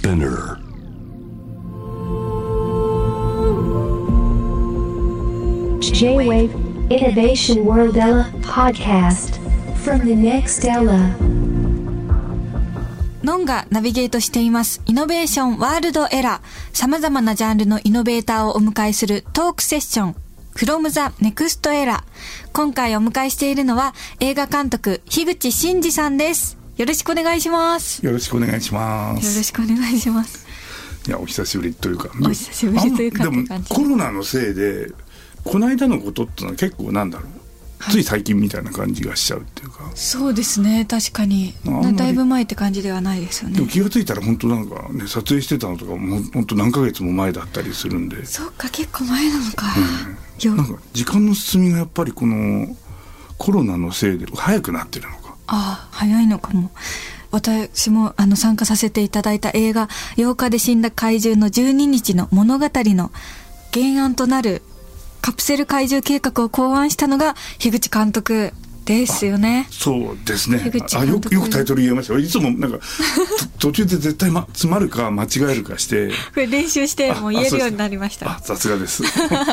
Spinner. J-Wave Innovation World Ella podcast from the next Ella. ノンがナビゲートしています。イノベーションワールドエラー。様々なジャンルのイノベーターをお迎えするトークセッション。from the next era。今回お迎えしているのは映画監督、樋口真嗣さんです。よろしくお願いします。よろしくお願いしまよろす。しくお願いします。いや、お久しぶりというか。お久しぶりというかでもコロナのせいで、この間のことってのは結構なんだろう。つい最近みたいな感じがしちゃうっていうか。そうですね、確かに。だいぶ前って感じではないですよね。でも気がついたら本当なんかね、撮影してたのとかも本当何ヶ月も前だったりするんで。そっか、結構前なのか。よなんか時間の進みがやっぱりこのコロナのせいで早くなってるのか。ああ、早いのかも。私もあの参加させていただいた映画「8日で死んだ怪獣」の12日の物語の原案となるカプセル怪獣計画を考案したのが樋口監督ですよね。そうですね。あ、よく、よくタイトル言えましたよ。いつもなんか、と途中で絶対、ま、詰まるか間違えるかして、これ練習してもう言えるようになりましあた。さすがです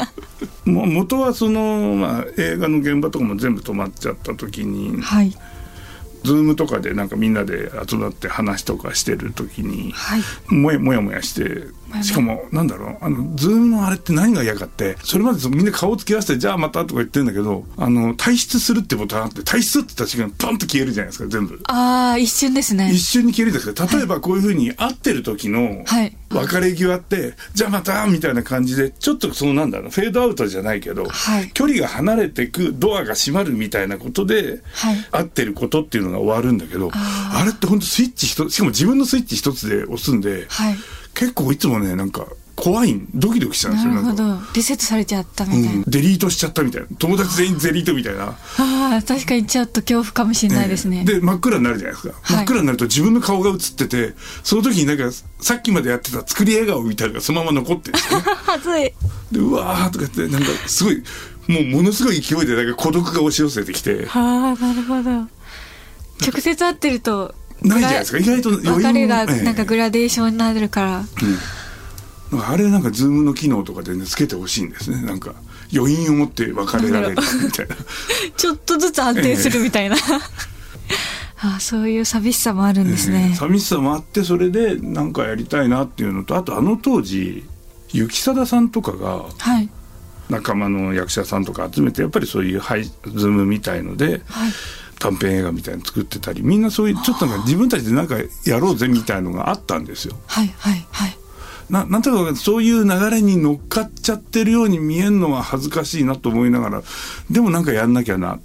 も元はその、まあ、映画の現場とかも全部止まっちゃった時にはい。 Zoomとかでなんかみんなで集まって話とかしてる時に、はい。もやもやもやしてやしかもなんだろう。あの Zoomのあれって何が嫌かってそれまでみんな顔つき合わせてじゃあまたとか言ってんだけどあの退出するってボタンあって退出って言った瞬間にパンと消えるじゃないですか全部。ああ、一瞬ですね。一。瞬に消えるんですけど例えばこういうふうに会ってる時のはい。別れ際って、じゃあまたみたいな感じでちょっとそのなんだろうフェードアウトじゃないけど、はい。距離が離れてくドアが閉まるみたいなことで、はい。会ってることっていうのが終わるんだけどあれって本当スイッチ一つしかも自分のスイッチ一つで押すんで、はい。結構いつもねなんか怖いドキドキしちゃうんですよなるほ。ど。リセットされちゃったみたいな。うん、デリートしちゃったみたいな友達全員ゼリートみたいなああ、確かにちょっと恐怖かもしれないですね。で真っ暗になるじゃないですか、はい真っ暗になると自分の顔が映っててその時になんかさっきまでやってた作り笑顔みたいなのがそのまま残ってるんですよね はずい。でうわーとか言ってなんかすごいもうものすごい勢いでなんか孤独が押し寄せてきてはあ、なるほど。直接会ってると、ないじゃないですか意外と余韻別れがええなんかグラデーションになるから。あれなんかズームの機能とかでねつけてほしいんですねなんか余韻を持って別れられるみたいな ちょっとずつ安定するみたいな。ああ、そういう寂しさもあるんですええね。寂しさもあってそれでなんかやりたいなっていうのとあとあの当時雪貞さんとかがはい。仲間の役者さんとか集めてやっぱりそういうハイズームみたいので、はい。短編映画みたいなの作ってたりみんなそういうちょっとなんか自分たちでなんかやろうぜみたいのがあったんですよ。はい、はい、はい。ななんとなくそういう流れに乗っかっちゃってるように見えるのは恥ずかしいなと思いながらでもなんかやんなきゃな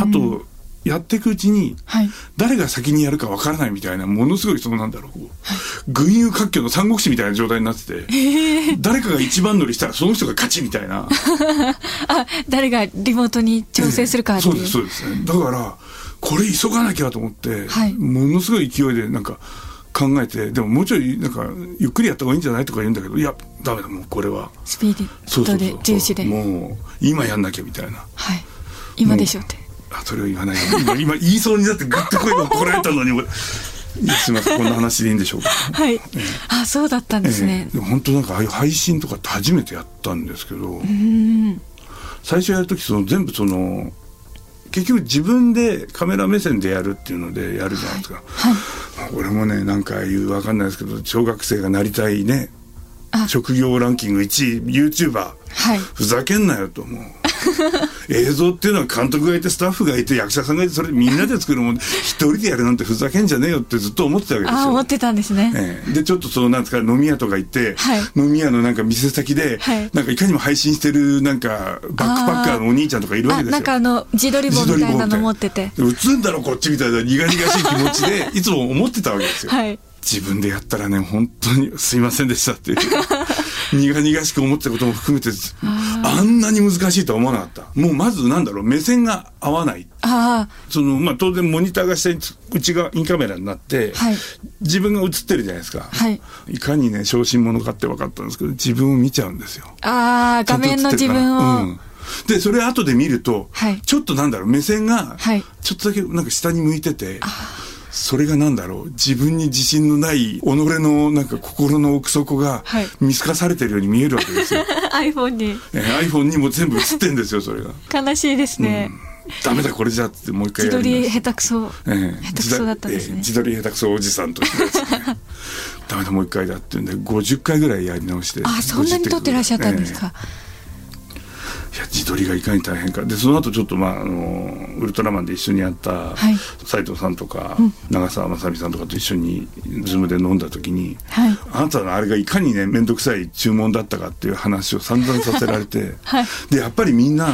あとやっていくうちにはい。誰が先にやるかわからないみたいなものすごいそのなんだろうこう群雄割拠の三国志みたいな状態になってて誰かが一番乗りしたらその人が勝ちみたいな。あ、誰がリモートに調整するかっていう。そうですそうですねだからこれ急がなきゃと思って、はいものすごい勢いでなんか考えてでももうちょいなんかゆっくりやった方がいいんじゃないとか言うんだけどいやダメだもうこれはスピーディで重視で。もう今やんなきゃみたいなはい。今でしょって。あそれを言わないで今今言いそうになってグッと声がこられたのに俺いやすみませんこんな話でいいんでしょうかはい。あ、そうだったんですねええ。でも本当なんかああいう配信とかって初めてやったんですけど、うん。最初やる時その全部その結局自分でカメラ目線でやるっていうのでやるじゃないですか、はい。俺もねなんかいうわかんないですけど小学生がなりたいねあ。職業ランキング1位 YouTuber はい。ふざけんなよと思う。映像っていうのは監督がいてスタッフがいて役者さんがいてそれみんなで作るもん一人でやるなんてふざけんじゃねえよってずっと思ってたわけですよ。あ、思ってたんですね。ええ、でちょっとそのなんですか飲み屋とか行って、はい。飲み屋のなんか店先で、はい。なんかいかにも配信してるなんかバックパッカーのお兄ちゃんとかいるわあ、けですよ。なんかあの、自撮り棒みたいなの持ってて。で映んだろこっちみたいな苦々しい気持ちでいつも思ってたわけですよ、はい。自分でやったらね本当にすいませんでしたっていう苦々しく思ってたことも含めてあんなに難しいとは思わなかった。もうまずなんだろう目線が合わない。あそのまあ当然モニターが下につ内側インカメラになって、はい。自分が映ってるじゃないですか、はい。いかにね小心者かって分かったんですけど自分を見ちゃうんですよ。あ、ああ、画面の自分うをん。でそれ後で見ると、はい。ちょっとなんだろう目線がはい。ちょっとだけなんか下に向いてて、それがなんだろう？自分に自信のない己のなんか心の奥底がはい。見透かされてるように見えるわけですよ、iPhone に。えー iPhone にも全部映ってんですよそれが、悲しいですね、ダメだこれじゃってもう一回自撮り下手くそ、ええ下手くそだったんですね。自撮ええ自撮り下手くそおじさんとしてですね。ダメだもう一回だって言うんで50回ぐらいやり直して。あそんなに撮ってらっしゃったんですか、いや自撮りがいかに大変か。でその後ちょっとまああのウルトラマンで一緒にやったはい。斉藤さんとか、長澤まさみさんとかと一緒にズームで飲んだ時に、はい。あなたのあれがいかにね面倒くさい注文だったかっていう話を散々させられて、はい。でやっぱりみんな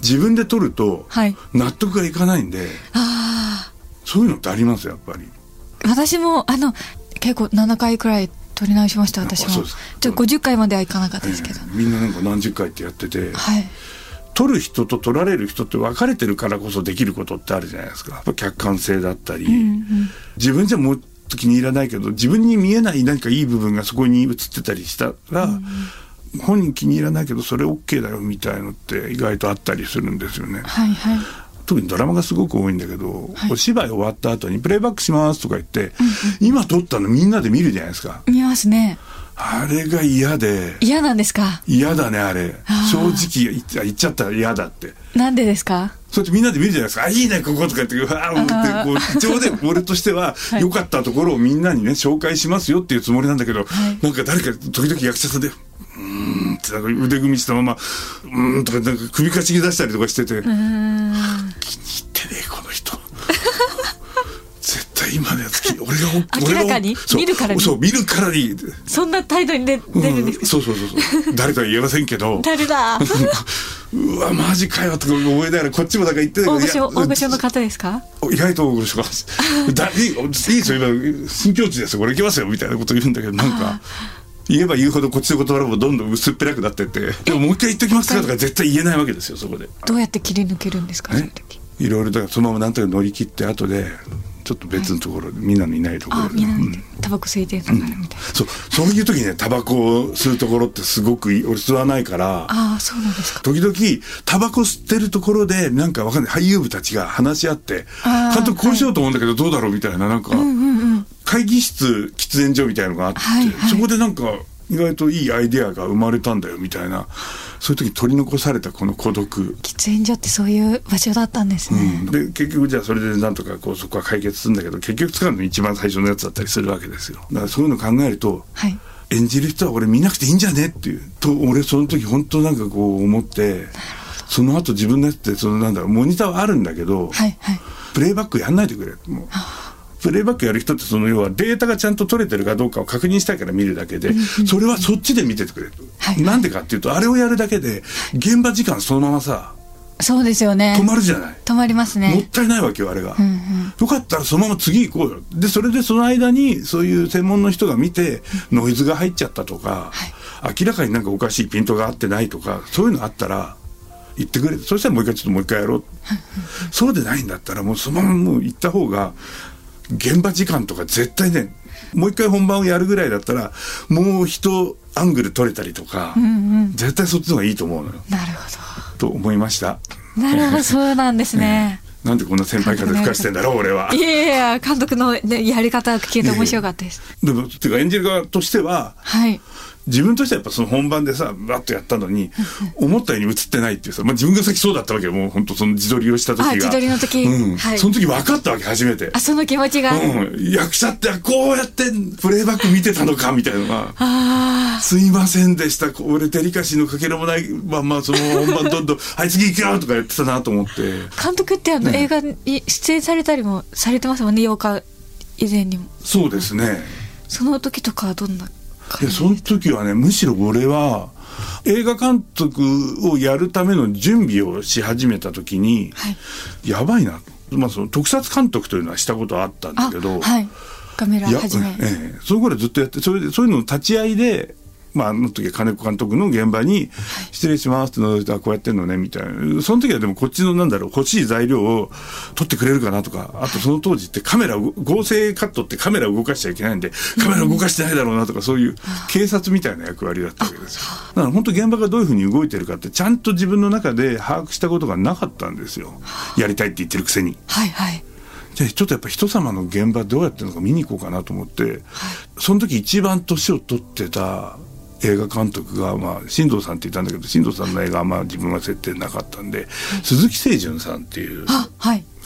自分で撮るとはい。納得がいかないんで、あそういうのってありますやっぱり。あ私もあの結構7回くらい撮り直しました私もちょっと50回まではいかなかったですけど、ええみんななんか何十回ってやってて、はい。撮る人と撮られる人って分かれてるからこそできることってあるじゃないですか。客観性だったり、自分じゃもっと気に入らないけど自分に見えない何かいい部分がそこに映ってたりしたら、本人気に入らないけどそれ OK だよみたいのって意外とあったりするんですよね。はいはい特にドラマがすごく多いんだけど、お芝居終わった後にプレイバックしますとか言って、今撮ったのみんなで見るじゃないですか。見ますね。あれが嫌で、嫌なんですか？嫌だねあれ。正直言っちゃ言っちゃったら嫌だって。なんでですか？そうやってみんなで見るじゃないですか。あ、いいね、こことか言って、うわーって、こう、一応ね、俺としては、い。良かったところをみんなにね、紹介しますよっていうつもりなんだけど、なんか誰か、時々役者さんで、うーんって、なんか腕組みしたまま、うーんとか、なんか首かしげ出したりとかしてて、気に入ってねえ、この人。絶対今のやつ、き 俺が、俺が明らかに見るからにそう、見るからに。そんな態度に出出るんですか、うんそうそうそうそう。誰とは言えませんけど。誰だ？うわ、マジかよとか思いながら、こっちもなんか言ってたけど大御所大御所の方ですか？意外と大御所がだいいいいですよ今新境地ですよこれ行きますよみたいなこと言うんだけどなんか言えば言うほどこっちの言葉もどんどん薄っぺらくなってって。でももう一回言っときますかとか絶対言えないわけですよそこで。どうやって切り抜けるんですかそのね時。いろいろだからそのままなんとか乗り切って後でちょっと別のところで、みんなのいないところ。であみんなうん。タバコ吸いてるみたいな、そうそういう時にねタバコを吸うところってすごくいい俺吸わないからああそうなんですか。時々タバコ吸ってるところでなんかわかんない俳優部たちが話し合って監督こうしようと思うんだけどどうだろうみたいななんか、会議室喫煙所みたいのがあって、はいはい。そこでなんか意外といいアイデアが生まれたんだよみたいなそういう時に取り残されたこの孤独、喫煙所ってそういう場所だったんですね、うん。で結局じゃあそれでなんとかこうそこは解決するんだけど結局使うの一番最初のやつだったりするわけですよ。だからそういうの考えるとはい。演じる人は俺見なくていいんじゃねっていうと俺その時本当なんかこう思ってその後自分のやつってそのなんだろうモニターはあるんだけど、はいはい。プレイバックやんないでくれ。もうプレイバックやる人ってその要はデータがちゃんと取れてるかどうかを確認したいから見るだけで、それはそっちで見ててくれと、はい。なんでかっていうとあれをやるだけで現場時間そのままさそうですよね。止まるじゃない、止まりますもっねたいないわけよあれが、うんうん。よかったらそのまま次行こうよ。でそれでその間にそういう専門の人が見てノイズが入っちゃったとか、明らかになんかおかしいピントが合ってないとかそういうのあったら言ってくれそしたらもう一回ちょっともう一回やろう。そうでないんだったらもうそのままもう行った方が現場時間とか絶対ねもう一回本番をやるぐらいだったらもう一アングル取れたりとか、絶対そっちの方がいいと思うのよ。なるほと思いました。どなるほどそうなんですね、なんでこんな先輩風吹かしてんだろう俺は。いやいやいや監督の、ね、やり方を聞けて面白かったです、でもていうか演じる側としてははい自分としてはやっぱその本番でさバッとやったのに思ったように映ってないっていうさ、まあ、自分が先そうだったわけよ。もう本当その自撮りをした時が。あ自撮りの時。うん。はい。その時分かったわけ初めて。あその気持ちが、うん、役者ってこうやってプレイバック見てたのかみたいなのが。あすいませんでした。こ俺デリカシーのかけらもないまんまその本番どんどん「はい次行くよ!」とか言ってたなと思って。あ監督ってあの、映画に出演されたりもされてますもんね8日以前にも。そうですね。その時とかはどんない感じやその時はねむしろ俺は映画監督をやるための準備をし始めた時に、はい。やばいな、まあ、その特撮監督というのはしたことはあったんだあけど、はいカメラ始め、ええ、その頃ずっとやってそれでそういうのの立ち会いで、まあ、あの時は金子監督の現場に「失礼します」って覗いてあこうやってんのね」みたいな。その時はでもこっちのなんだろう欲しい材料を取ってくれるかなとかあとその当時ってカメラを合成カットってカメラを動かしちゃいけないんでカメラ動かしてないだろうなとかそういう警察みたいな役割だったわけですよ。だから本当現場がどういうふうに動いてるかってちゃんと自分の中で把握したことがなかったんですよ。やりたいって言ってるくせに。はいはい。じゃあちょっとやっぱ人様の現場どうやってるのか見に行こうかなと思って、その時一番年を取ってた映画監督が、まあ、新藤さんって言ったんだけど新藤さんの映画はまあ自分は設定なかったんで、鈴木清純さんっていう。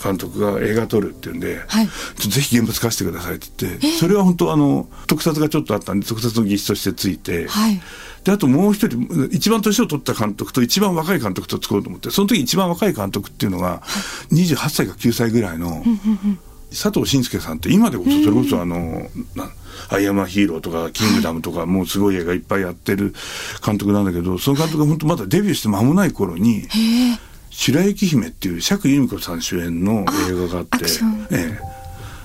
監督が映画撮るって言うんで、はい。ぜひ現場使わせてくださいって言ってそれは本当あの特撮がちょっとあったんで特撮の技師としてついて、はい。であともう一人一番年を取った監督と一番若い監督と作ろうと思ってその時一番若い監督っていうのが28歳か9歳ぐらいの佐藤慎介さんって今でこそそれこそあの「なアイアヒーロー」とか「キングダム」とかもうすごい映画いっぱいやってる監督なんだけどその監督が本当まだデビューして間もない頃にへえ。「白雪姫」っていう釈由美子さん主演の映画があってええ。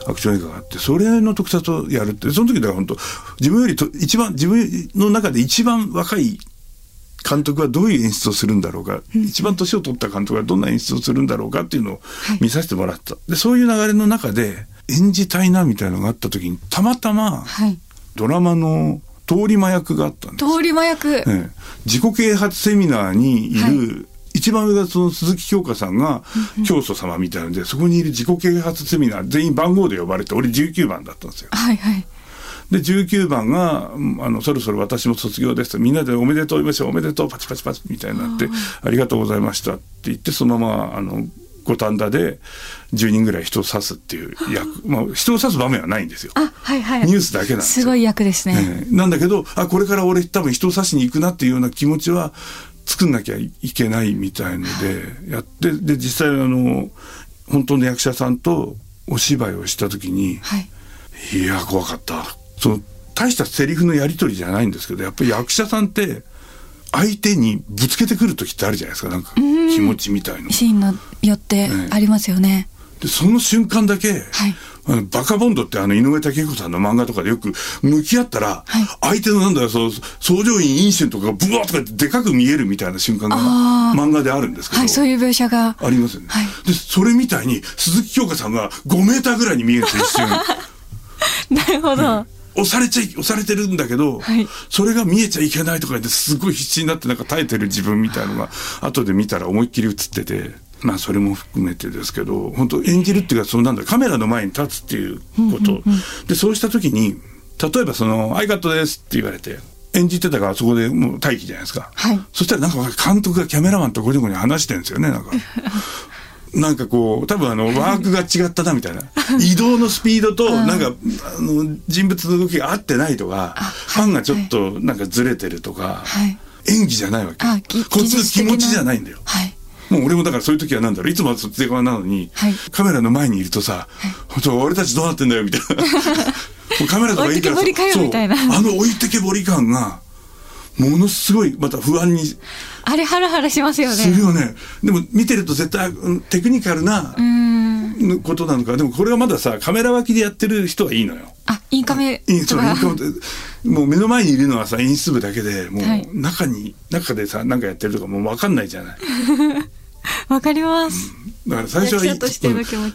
アクション映画があってそれの特撮をやるってその時だから本当自分よりと一番自分の中で一番若い監督はどういう演出をするんだろうか、一番年を取った監督はどんな演出をするんだろうかっていうのを見させてもらった、でそういう流れの中で演じたいなみたいなのがあった時にたまたまはい。ドラマの通り魔役があったんです通り魔役。ええ自己啓発セミナーにいる、は一番上がその鈴木京香さんが教祖様みたいなので、そこにいる自己啓発セミナー全員番号で呼ばれて俺19番だったんですよ。はいはい。で19番がうんあの「そろそろ私も卒業です」みんなで「おめでとう言いましょうおめでとうパチパチパチ」みたいになって「ありがとうございました」って言ってそのままあの五反田で10人ぐらい人を刺すっていう役、まあ、人を刺す場面はないんですよ。あ、はいはい。ニュースだけなんですよすごい役ですね。ええなんだけどあこれから俺多分人を刺しに行くなっていうような気持ちは作んなきゃいけないみたいのでやってで実際あの本当の役者さんとお芝居をした時にはい。いや怖かったその大したセリフのやり取りじゃないんですけどやっぱり役者さんって相手にぶつけてくる時ってあるじゃないですか。なんか気持ちみたいの。シーンのよってありますよね。でその瞬間だけ、はい。あのバカボンドってあの井上武彦さんの漫画とかでよく向き合ったら、はい。相手のなんだよその総上院飲酒とかがブワーとかでかく見えるみたいな瞬間が漫画であるんですけど、はい、そういう描写が。ありますよね、はい。でそれみたいに鈴木京香さんが5メーターぐらいに見えるんですよ一瞬。なるほど。押されちゃい押されてるんだけど、はい。それが見えちゃいけないとか言ってすごい必死になってなんか耐えてる自分みたいのが後で見たら思いっきり映っててまあそれも含めてですけど本当演じるっていうかそのなんだカメラの前に立つっていうこと、でそうした時に例えばその「アイカットです」って言われて演じてたからそこでもう待機じゃないですか、はい。そしたらなんか監督がキャメラマンとゴニョゴニョ話してるんですよねなんか。なんかこう多分あのワークが違ったなみたいな。移動のスピードとなんかあの人物の動きが合ってないとかファンがちょっとなんかずれてるとかはい。演技じゃないわけ。こっちの気持ちじゃないんだよ。はい。もう俺もだからそういう時はなんだろう。いつもはそっち側なのにはい。カメラの前にいるとさ「本当俺たちどうなってんだよ」みたいな。カメラとかいいから置いてけぼりかよそうみたいな。あの置いてけぼり感がものすごいまた不安にあれハラハラしますよするね。よね。でも見てると絶対うんテクニカルなうん。ことなのか。でもこれはまださ、カメラ脇でやってる人はいいのよ。あ、インカメインカム。ってもう目の前にいるのはさ、演出部だけで、もうはい中に、中でさ、なんかやってるとかもう分かんないじゃない。わかります。だから最初はいい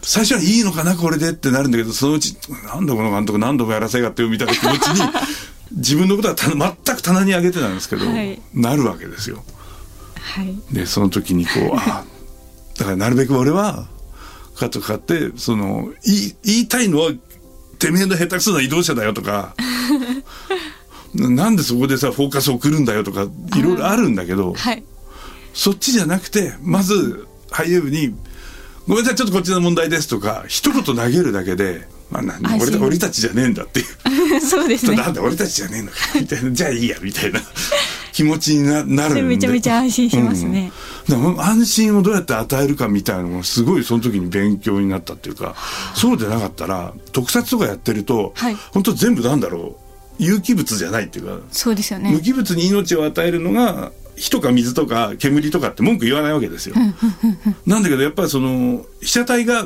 最初はいいのかな、これでってなるんだけど、そのうち、なんだこの監督何度もやらせやがってよみたいな気持ちに、自分のことはた全く棚に上げてたんですけど、はいなるわけですよ。はい。でその時にこう あだからなるべく俺はカットかかってその言い言いたいのはてめえの下手くそな移動車だよとか ななんでそこでさフォーカス送るんだよとかいろいろあるんだけどはい。そっちじゃなくてまず俳優部に「ごめんなさいちょっとこっちの問題です」とか一言投げるだけで「まあ、なん俺た俺たちじゃねえんだ」っていう。そうですね。なんだ俺たちじゃねえのか。みたいな。じゃあいいやみたいな。気持ちにななるんでめちゃめちゃ安心しますね。うん。安心をどうやって与えるかみたいなのもすごいその時に勉強になったっていうかそうでなかったら特撮とかやってると、はい。本当全部なんだろう。有機物じゃないっていうか、そうですよね。無。機物に命を与えるのが火とか水とか煙とかって文句言わないわけですよ。なんだけどやっぱりその被写体が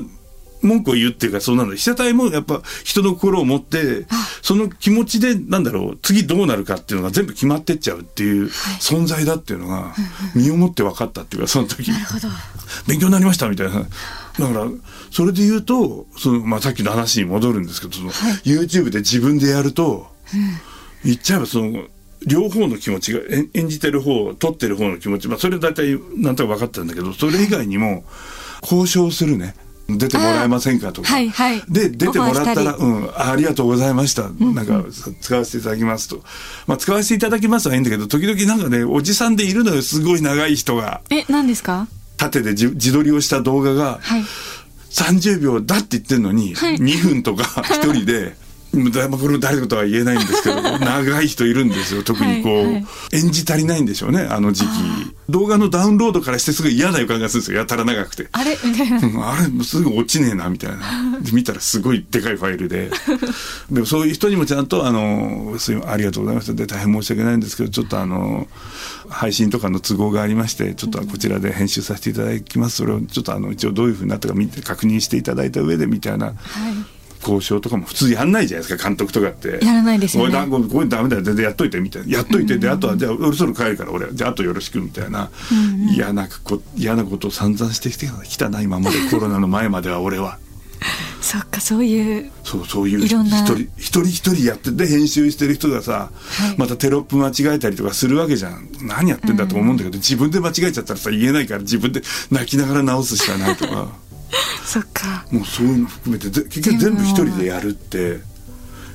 文句を言うっていうかそうなの被写体もやっぱ人の心を持ってその気持ちでなんだろう次どうなるかっていうのが全部決まってっちゃうっていう存在だっていうのが身をもって分かったっていうかその時なるほど。勉強になりましたみたいな。だから、それで言うと、その、まあ、さっきの話に戻るんですけど、その、YouTube で自分でやると、言っちゃえばその、両方の気持ちが、演演じてる方、撮ってる方の気持ち、まあ、それ大体なんとか分かってるんだけど、それ以外にも、交渉するね。出てもらえませんかとか、はいはい。で出てもらったら、うん、あありがとうございました、なんか使わせていただきますと、まあ、使わせていただきますはいいんだけど時々なんかねおじさんでいるのよすごい長い人が。え、何ですか？縦で自自撮りをした動画がはい。30秒だって言ってんのに、はい。2分とか1人で。これ誰とは言えないんですけど 長い人いるんですよ。特にこう、はいはい。演じ足りないんでしょうねあの時期。動画のダウンロードからしてすぐ嫌な予感がするんですよ。やたら長くて。あれみたいな。うんあれすぐ落ちねえなみたいな。で見たらすごいでかいファイルで。でもそういう人にもちゃんとあのすいまありがとうございました。で大変申し訳ないんですけどちょっとあの配信とかの都合がありましてちょっとこちらで編集させていただきます。それをちょっとあの一応どういうふうになったか見て確認していただいた上でみたいな。はい。交渉とかも普通やんないじゃないですか監督とかって。やらないですよね。おいだここれダメだよ全然やっといてみたいなやっといてであとはじゃあ俺そろ帰るから俺じゃああとよろしくみたいな。嫌なこ嫌なことを散々してきてきたな今までコロナの前までは俺は。そっか、そういう。そうそういういろんな一人一人一人やってて編集してる人がさ、はい。またテロップ間違えたりとかするわけじゃん。何やってんだと思うんだけど、自分で間違えちゃったらさ言えないから自分で泣きながら直すしかないとか そっか。もうそういうの含めてぜ結局全部一人でやるって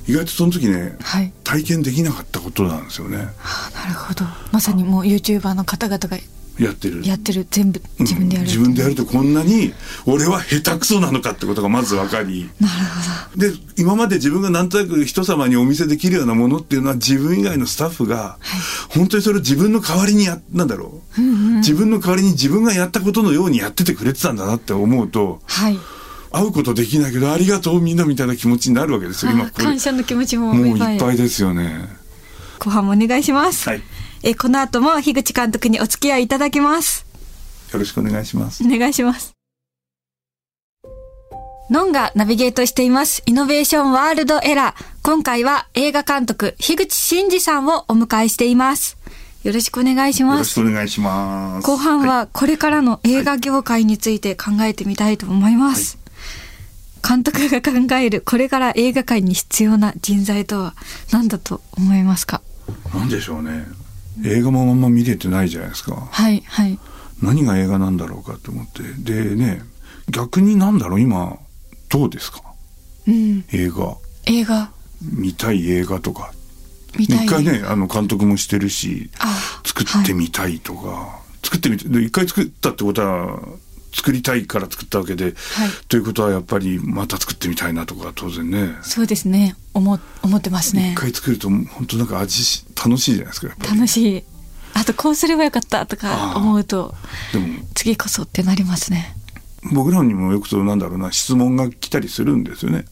意外とその時ね、はい。体験できなかったことなんですよねあなるほど。まさにもう YouTuber の方々がやってる。やってる。全部自分でやる。う。ん自分でやるとこんなに俺は下手くそなのかってことがまず分かり。なるほで今まで自分がなんとなく人様にお見せできるようなものっていうのは自分以外のスタッフが本当にそれを自分の代わりにやなんだろう、自分の代わりに自分がやったことのようにやっててくれてたんだなって思うとど。はい。会うことできないけどありがとうみんなみたいな気持ちになるわけですよ今感謝の気持ちももういっぱいですよね。後半もお願いします。はいえこの後も樋口監督にお付き合いいただきます。よろしくお願いしますお願いします。ノンがナビゲートしています。イノベーションワールドエラー。今回は映画監督、樋口真嗣さんをお迎えしています。よろしくお願いしよろします。くお願いします後半はこれからの映画業界について考えてみたいと思います。監督が考えるこれから映画界に必要な人材とは何だと思いますか？なんでしょうね映画もあんま見れてないじゃないですか。はい、はい。何が映画なんだろうかと思って。でね逆になんだろう今どうですか？うん。映画。映画、見たい映画とか。見たい。一回ねあの監督もしてるしあ作ってみたいとか、作ってみてで一回作ったってことは作りたいから作ったわけで、ということはやっぱりまた作ってみたいなとか当然ねそうですね。思、思ってますね一。回作ると本当なんか味し楽しいじゃないですか楽しい。あとこうすればよかったとか思うと、でも次こそってなりますね。僕らにもよくそうなんだろうな質問が来たりするんですよね、はい。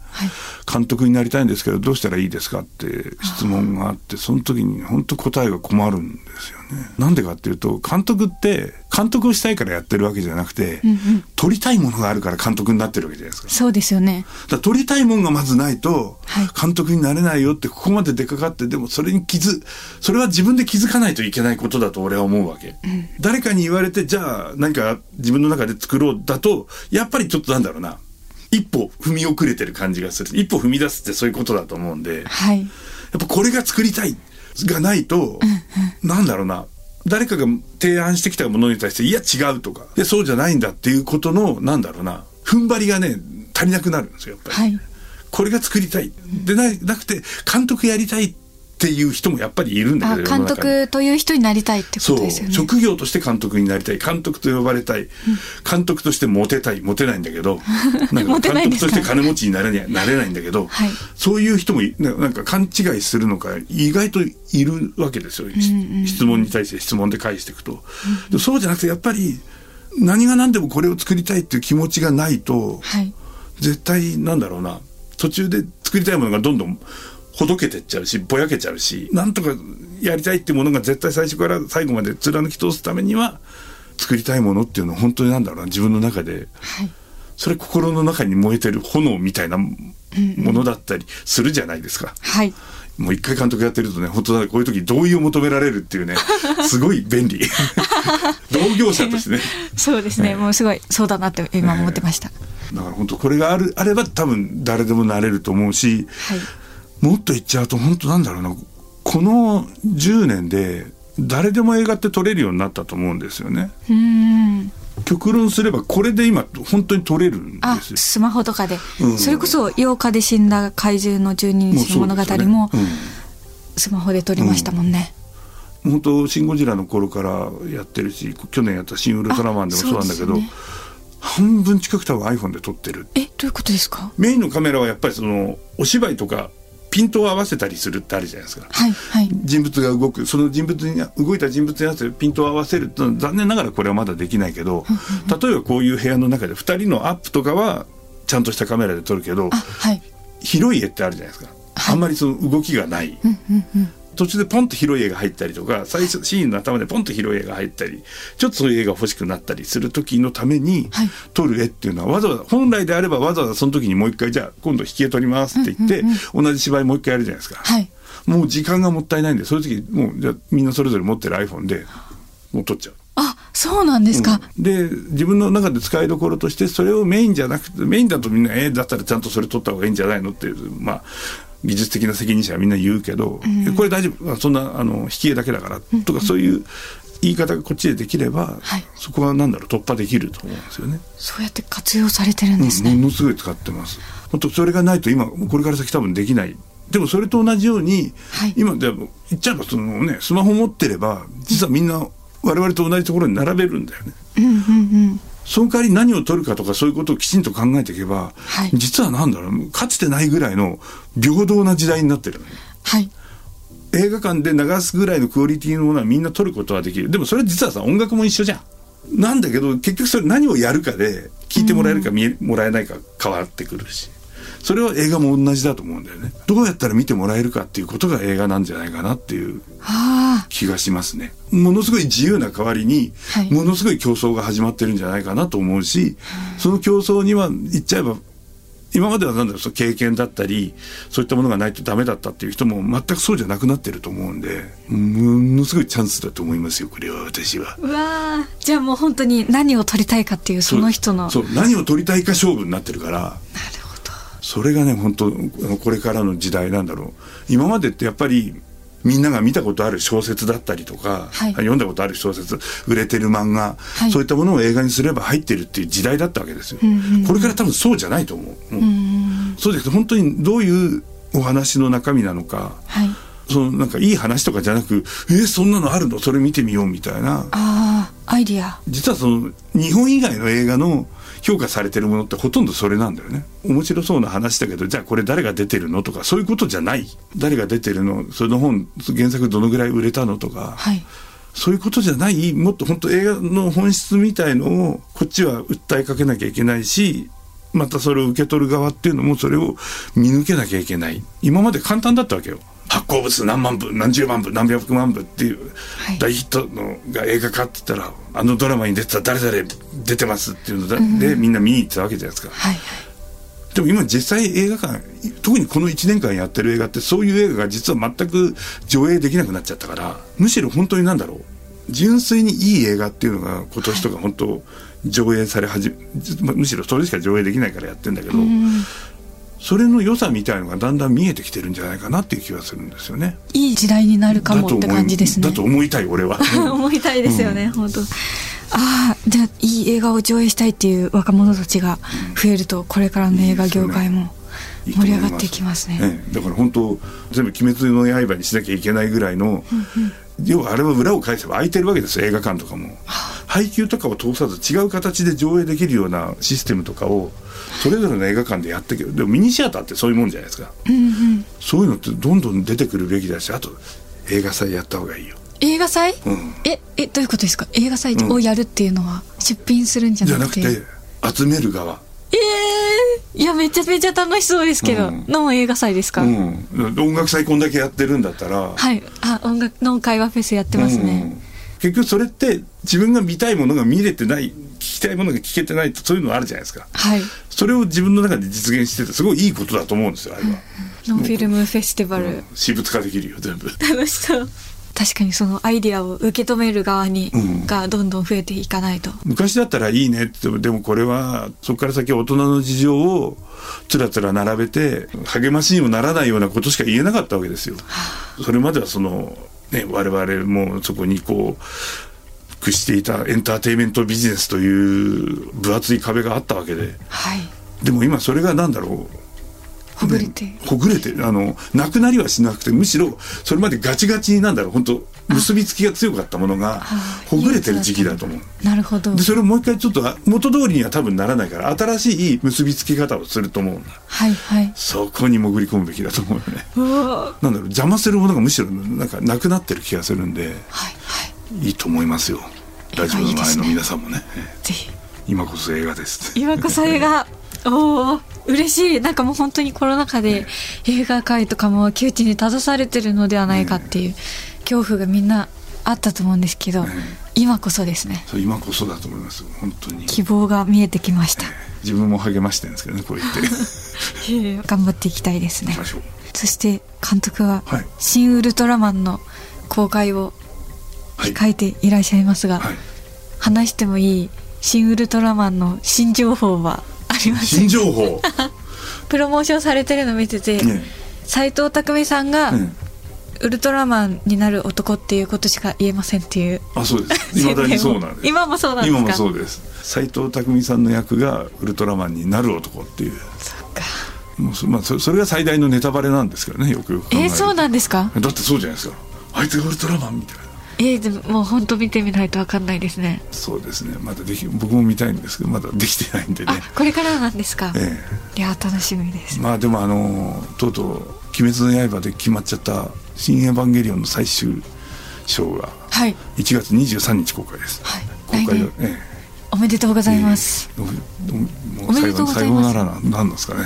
監督になりたいんですけどどうしたらいいですかって質問があってその時に本当答えが困るんですよね。なんでかっていうと監督って監督をしたいからやってるわけじゃなくて、うんうん。撮りたいものがあるから監督になってるわけじゃないですか。そうですよね。だ撮りたいもんがまずないとはい。監督になれないよってここまで出かかってでもそれに気づそれは自分で気づかないといけないことだと俺は思うわけ、誰かに言われてじゃあ何か自分の中で作ろうだとやっぱりちょっとなんだろうな一歩踏み遅れてる感じがする一歩踏み出すってそういうことだと思うんでやはい。っぱこれが作りたいがないと、なんだろうな誰かが提案してきたものに対していや違うとかいやそうじゃないんだっていうことのなんだろうな踏ん張りがね足りなくなるんですよやっぱり。はい。これが作りたい。でななくて、監督やりたいっていう人もやっぱりいるんだあ、けど、監督という人になりたいってことですよね。職業として監督になりたい。監督と呼ばれたい。監督としてモテたい。モテないんだけど、なんモテか監督として金持ちになれない なれないんだけど、はいそういう人もいななんか勘違いするのか、意外といるわけですよ。質問に対して質問で返していくと。でそうじゃなくて、やっぱり、何が何でもこれを作りたいっていう気持ちがないと、はい。絶対なんだろうな途中で作りたいものがどんどんほどけてっちゃうしぼやけちゃうしなんとかやりたいっていうものが絶対最初から最後まで貫き通すためには作りたいものっていうのは本当になんだろうな自分の中ではい。それ心の中に燃えてる炎みたいなものだったりするじゃないですか。はい。もう一回監督やってるとね本当だこういう時同意を求められるっていうね すごい便利 同業者としてねそうですね。もうすごい、そうだなって今思ってました。だから本当これがあるあれば多分誰でもなれると思うし、はい。もっと言っちゃうと本当なんだろうな。この10年で誰でも映画って撮れるようになったと思うんですよね。うーん。極論すればこれで今本当に撮れるんあですよ。スマホとかで、うん。それこそ8日で死んだ怪獣の12日の物語もスマホで撮りましたもんね、うん。本当シン・ゴジラの頃からやってるし去年やった「シン・ウルトラマン」でもそうなんだけど、ね。半分近く多分 iPhone で撮ってる。えどういうことですか？メインのカメラはやっぱりそのお芝居とかピントを合わせたりするってあるじゃないですか。はいはい。人物が動く。その人物に動いた人物に合わせてピントを合わせるって残念ながらこれはまだできないけど例えばこういう部屋の中で2人のアップとかはちゃんとしたカメラで撮るけどあはい。広い絵ってあるじゃないですか、あんまりその動きがない、途中でポンと広い絵が入ったりとか最初シーンの頭でポンと広い絵が入ったりちょっとそういう絵が欲しくなったりする時のためにはい。撮る絵っていうのはわざわざ本来であればわざわざその時にもう一回じゃあ今度引き絵撮りますって言って、同じ芝居もう一回やるじゃないですか、はい。もう時間がもったいないんでそういう時もうじゃあみんなそれぞれ持ってる iPhone でもう撮っちゃう。あそうなんですか、で自分の中で使いどころとしてそれをメインじゃなくてメインだとみんなえーだったらちゃんとそれ取った方がいいんじゃないのっていうまあ技術的な責任者はみんな言うけど、これ大丈夫あそんなあの引き絵だけだからとかそういう言い方がこっちでできれば、はいそこはなんだろう突破できると思うんですよね。そうやって活用されてるんですね、ものすごい使ってます。本当それがないと今これから先多分できない。でもそれと同じように、はい今でも言っちゃえばそのねスマホ持ってれば実はみんな我々と同じところに並べるんだよね。うんうんうんその代わり何を取るかとかそういうことをきちんと考えていけば、はい。実はなんだろうかつてないぐらいの平等な時代になってるのね。はい。映画館で流すぐらいのクオリティのものはみんな撮ることはできる。でもそれ実はさ音楽も一緒じゃん。なんだけど結局それ何をやるかで聞いてもらえるか見えもらえないか変わってくるしそれは映画も同じだと思うんだよね。どうやったら見てもらえるかっていうことが映画なんじゃないかなっていうああ気がしますね。ものすごい自由な代わりに、はい。ものすごい競争が始まってるんじゃないかなと思うし、その競争には言っちゃえば今まではなんだろう経験だったりそういったものがないとダメだったっていう人も全くそうじゃなくなってると思うんでものすごいチャンスだと思いますよこれは私は。うわー。じゃあもう本当に何を取りたいかっていうその人の。そう。何を取りたいか勝負になってるからなるほどそれがね本当これからの時代なんだろう。今までってやっぱりみんなが見たことある小説だったりとか、はい。読んだことある小説売れてる漫画、い。そういったものを映画にすれば入ってるっていう時代だったわけですよ、これから多分そうじゃないと思う、もうそうです本当にどういうお話の中身なのかはい。そのなんかいい話とかじゃなくえーそんなのあるの？それ見てみようみたいなアイディア。実はその日本以外の映画の評価されてるものってほとんどそれなんだよね。面白そうな話だけどじゃあこれ誰が出てるのとかそういうことじゃない。誰が出てるの？その本原作どのぐらい売れたのとか、はい。そういうことじゃない。もっと本当映画の本質みたいのをこっちは訴えかけなきゃいけないしまたそれを受け取る側っていうのもそれを見抜けなきゃいけない。今まで簡単だったわけよ発行部数何万部何十万部何百万部っていうはい。大ヒットのが映画化って言ったらあのドラマに出てた誰々出てますっていうのだでみんな見に行ってたわけじゃないですか。はいでも今実際映画館特にこの1年間やってる映画ってそういう映画が実は全く上映できなくなっちゃったからむしろ本当になんだろう純粋にいい映画っていうのが今年とか本当上映され始め、まむしろそれしか上映できないからやってんだけど、それの良さみたいのがだんだん見えてきてるんじゃないかなっていう気がするんですよね。いい時代になるかもって感じですね。だと思いたい俺は。思いたいですよね、本当。ああじゃあいい映画を上映したいっていう若者たちが増えるとこれからの映画業界も盛り上がっていきますね。ええ。だから本当全部「鬼滅の刃」にしなきゃいけないぐらいの、要はあれは裏を返せば空いてるわけですよ。映画館とかも配給とかを通さず違う形で上映できるようなシステムとかをそれぞれの映画館でやってけどでもミニシアターってそういうもんじゃないですか、そういうのってどんどん出てくるべきだしあと映画祭やった方がいいよ。映画祭、うん。ええどういうことですか？映画祭をやるっていうのは出品するんじゃじゃなくて？なくて集める側。ええいやめちゃめちゃ楽しそうですけど、うん。の映画祭ですか、うん。音楽祭こんだけやってるんだったら。はい。あ音楽の会話フェスやってますね、うん結局それって自分が見たいものが見れてない聞きたいものが聞けてないとそういうのあるじゃないですか。はい。それを自分の中で実現しててすごいいいことだと思うんですよあれは、ノンフィルムフェスティバル、うん。私物化できるよ全部。楽しそう。確かにそのアイディアを受け止める側に、うん。がどんどん増えていかないと。昔だったらいいねってでもこれはそこから先大人の事情をつらつら並べて励ましにもならないようなことしか言えなかったわけですよ。それまではその、ね、我々もそこにこう屈していたエンターテインメントビジネスという分厚い壁があったわけで。はい。でも今それがなんだろうほぐれて、ほぐれてあのなくなりはしなくてむしろそれまでガチガチになんだろう本当結びつきが強かったものがほぐれてる時期だと思う。なるほど。でそれをもう一回ちょっとあ元通りには多分ならないから新しい結びつき方をすると思う。んだはいはい。そこに潜り込むべきだと思うよね。なんだろう邪魔するものがむしろなんかなくなってる気がするんではいはい。いいと思いますよ。ラジオの前の皆さんもね。ええぜひ。今こそ映画です。今こそ映画おお嬉しい。なんかもう本当にコロナ禍で映画界とかも窮地に立たされてるのではないかっていう恐怖がみんなあったと思うんですけど、今こそですね。そう今こそだと思います。本当に。希望が見えてきました、自分も励ましてるんですけどねこう言って。い頑張っていきたいですね。そして監督ははい「新ウルトラマン」の公開をはい。控えていらっしゃいますが、はい。話してもいい「新ウルトラマン」の新情報は？あります。新情報。プロモーションされてるの見ててね。斎、藤工さんが、うんウルトラマンになる男っていうことしか言えませんっていう。あそうです。いまだにそうなんです。今もそうなんですか？今もそうです。斎藤工さんの役がウルトラマンになる男っていう。そっか。もうそ,、まあ、そそれが最大のネタバレなんですけどねよくよくえー、そうなんですか？だってそうじゃないですか。あいつがウルトラマンみたいなえー、でももう本当見てみないと分かんないですね。そうですね。まだでき僕も見たいんですけどまだできてないんでね。あこれからなんですか、えいや楽しみです。えまあでもあのとうとう「鬼滅の刃」で決まっちゃった「新エヴァンゲリオン」の最終章がはい。1月23日公開です、はい。公開来年。えおめでとうございます、ええ。もうおめでとうございます。最後ならなんですかね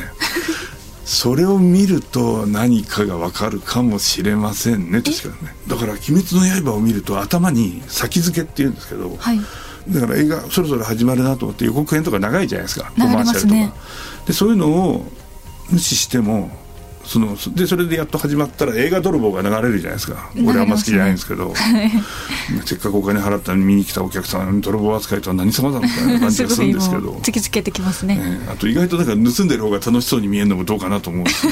それを見ると何かがわかるかもしれませんね確かにね。だから「鬼滅の刃」を見ると頭に先付けっていうんですけど、はい。だから映画そろそろ始まるなと思って予告編とか長いじゃないですか。コマーシャルとか。でそういうのを無視してもそのでそれでやっと始まったら映画泥棒が流れるじゃないですか。俺あんま好きじゃないんですけど、せっかくお金払ったのに見に来たお客さん泥棒扱いとは何様だみたいな感じがするんですけど。突きつけてきますね、ええあと意外となんか盗んでる方が楽しそうに見えるのもどうかなと思うし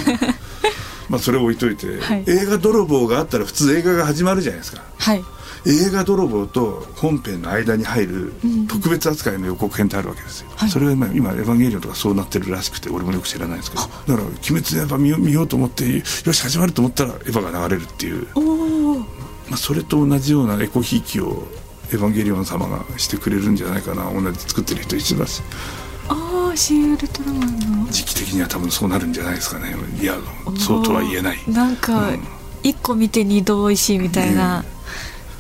まあそれを置いといて、はい。映画泥棒があったら普通映画が始まるじゃないですか。はい映画泥棒と本編の間に入る特別扱いの予告編ってあるわけですよ、はい。それは今今「エヴァンゲリオン」とかそうなってるらしくて俺もよく知らないんですけどだから「鬼滅の刃見よう」見ようと思ってよし始まると思ったらエヴァが流れるっていう、おおまあ、それと同じようなエコひいきをエヴァンゲリオン様がしてくれるんじゃないかな同じ作ってる人一緒だしああ新ウルトラマンの。時期的には多分そうなるんじゃないですかね。いやそうとは言えない。なんかうん。一個見て二度美味しいみたいな、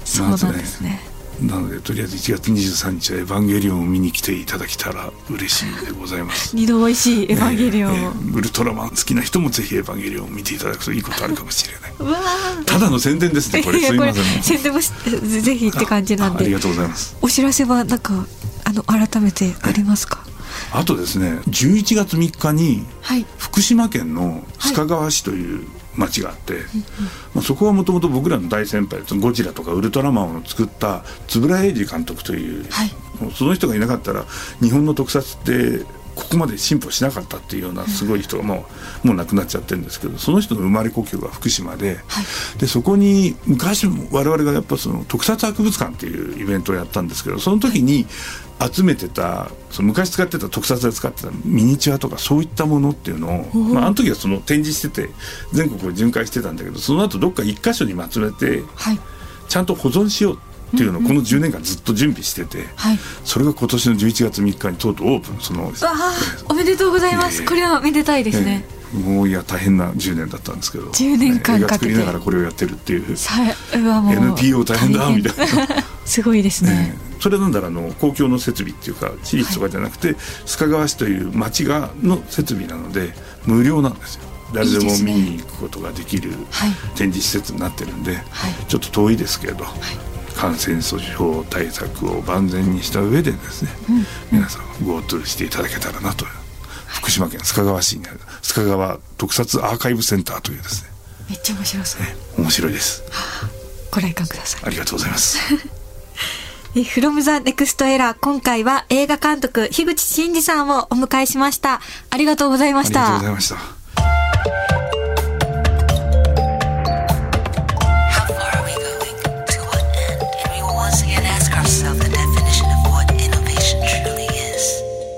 そうなんですね。なのでとりあえず1月23日は「エヴァンゲリオン」を見に来ていただけたら嬉しいでございます。二度美味しいエヴァンゲリオン。を、え。えウルトラマン好きな人もぜひエヴァンゲリオンを見ていただくといいことあるかもしれない。ただの宣伝ですねこれ。すいません。宣伝もしぜひって感じなんで。あありがとうございます。お知らせはなんかあの改めてありますか？あとですね11月3日にはい福島県の須賀川市という町があって、まあ、そこはもともと僕らの大先輩ゴジラとかウルトラマンを作った円谷英二監督という、はい。その人がいなかったら日本の特撮ってここまで進歩しなかったっていうようなすごい人がもうもう亡くなっちゃってるんですけどその人の生まれ故郷が福島で,、はい。でそこに昔も我々がやっぱその特撮博物館っていうイベントをやったんですけどその時に集めてたその昔使ってた特撮で使ってたミニチュアとかそういったものっていうのを、まあ、あの時はその展示してて全国を巡回してたんだけどその後どっか一箇所にまとめてはい。ちゃんと保存しようっていうのをこの10年間ずっと準備してて、はい。それが今年の11月3日にとうとうオープンそのおめでとうございます。ええこれはめでたいですね、ええもういや大変な10年だったんですけど。10年間かけて。作りながらこれをやってるっていう、さうわもう NPO 大変だみたいな。すごいですね、ええそれなんだろうあの公共の設備っていうか私立とかじゃなくて、須賀川市という町がの設備なので無料なんですよ。誰でも見に行くことができるはい。展示施設になってるんで、はい。ちょっと遠いですけど、感染症対策を万全にした上でですね、皆さん GoTo していただけたらなと。福島県須賀川市にある須賀川特撮アーカイブセンターというですね。めっちゃ面白そう。面白いです。ご来館ください。ありがとうございます。え From the Next Era 今回は映画監督樋口真嗣さんをお迎えしました。ありがとうございましありがとうたございました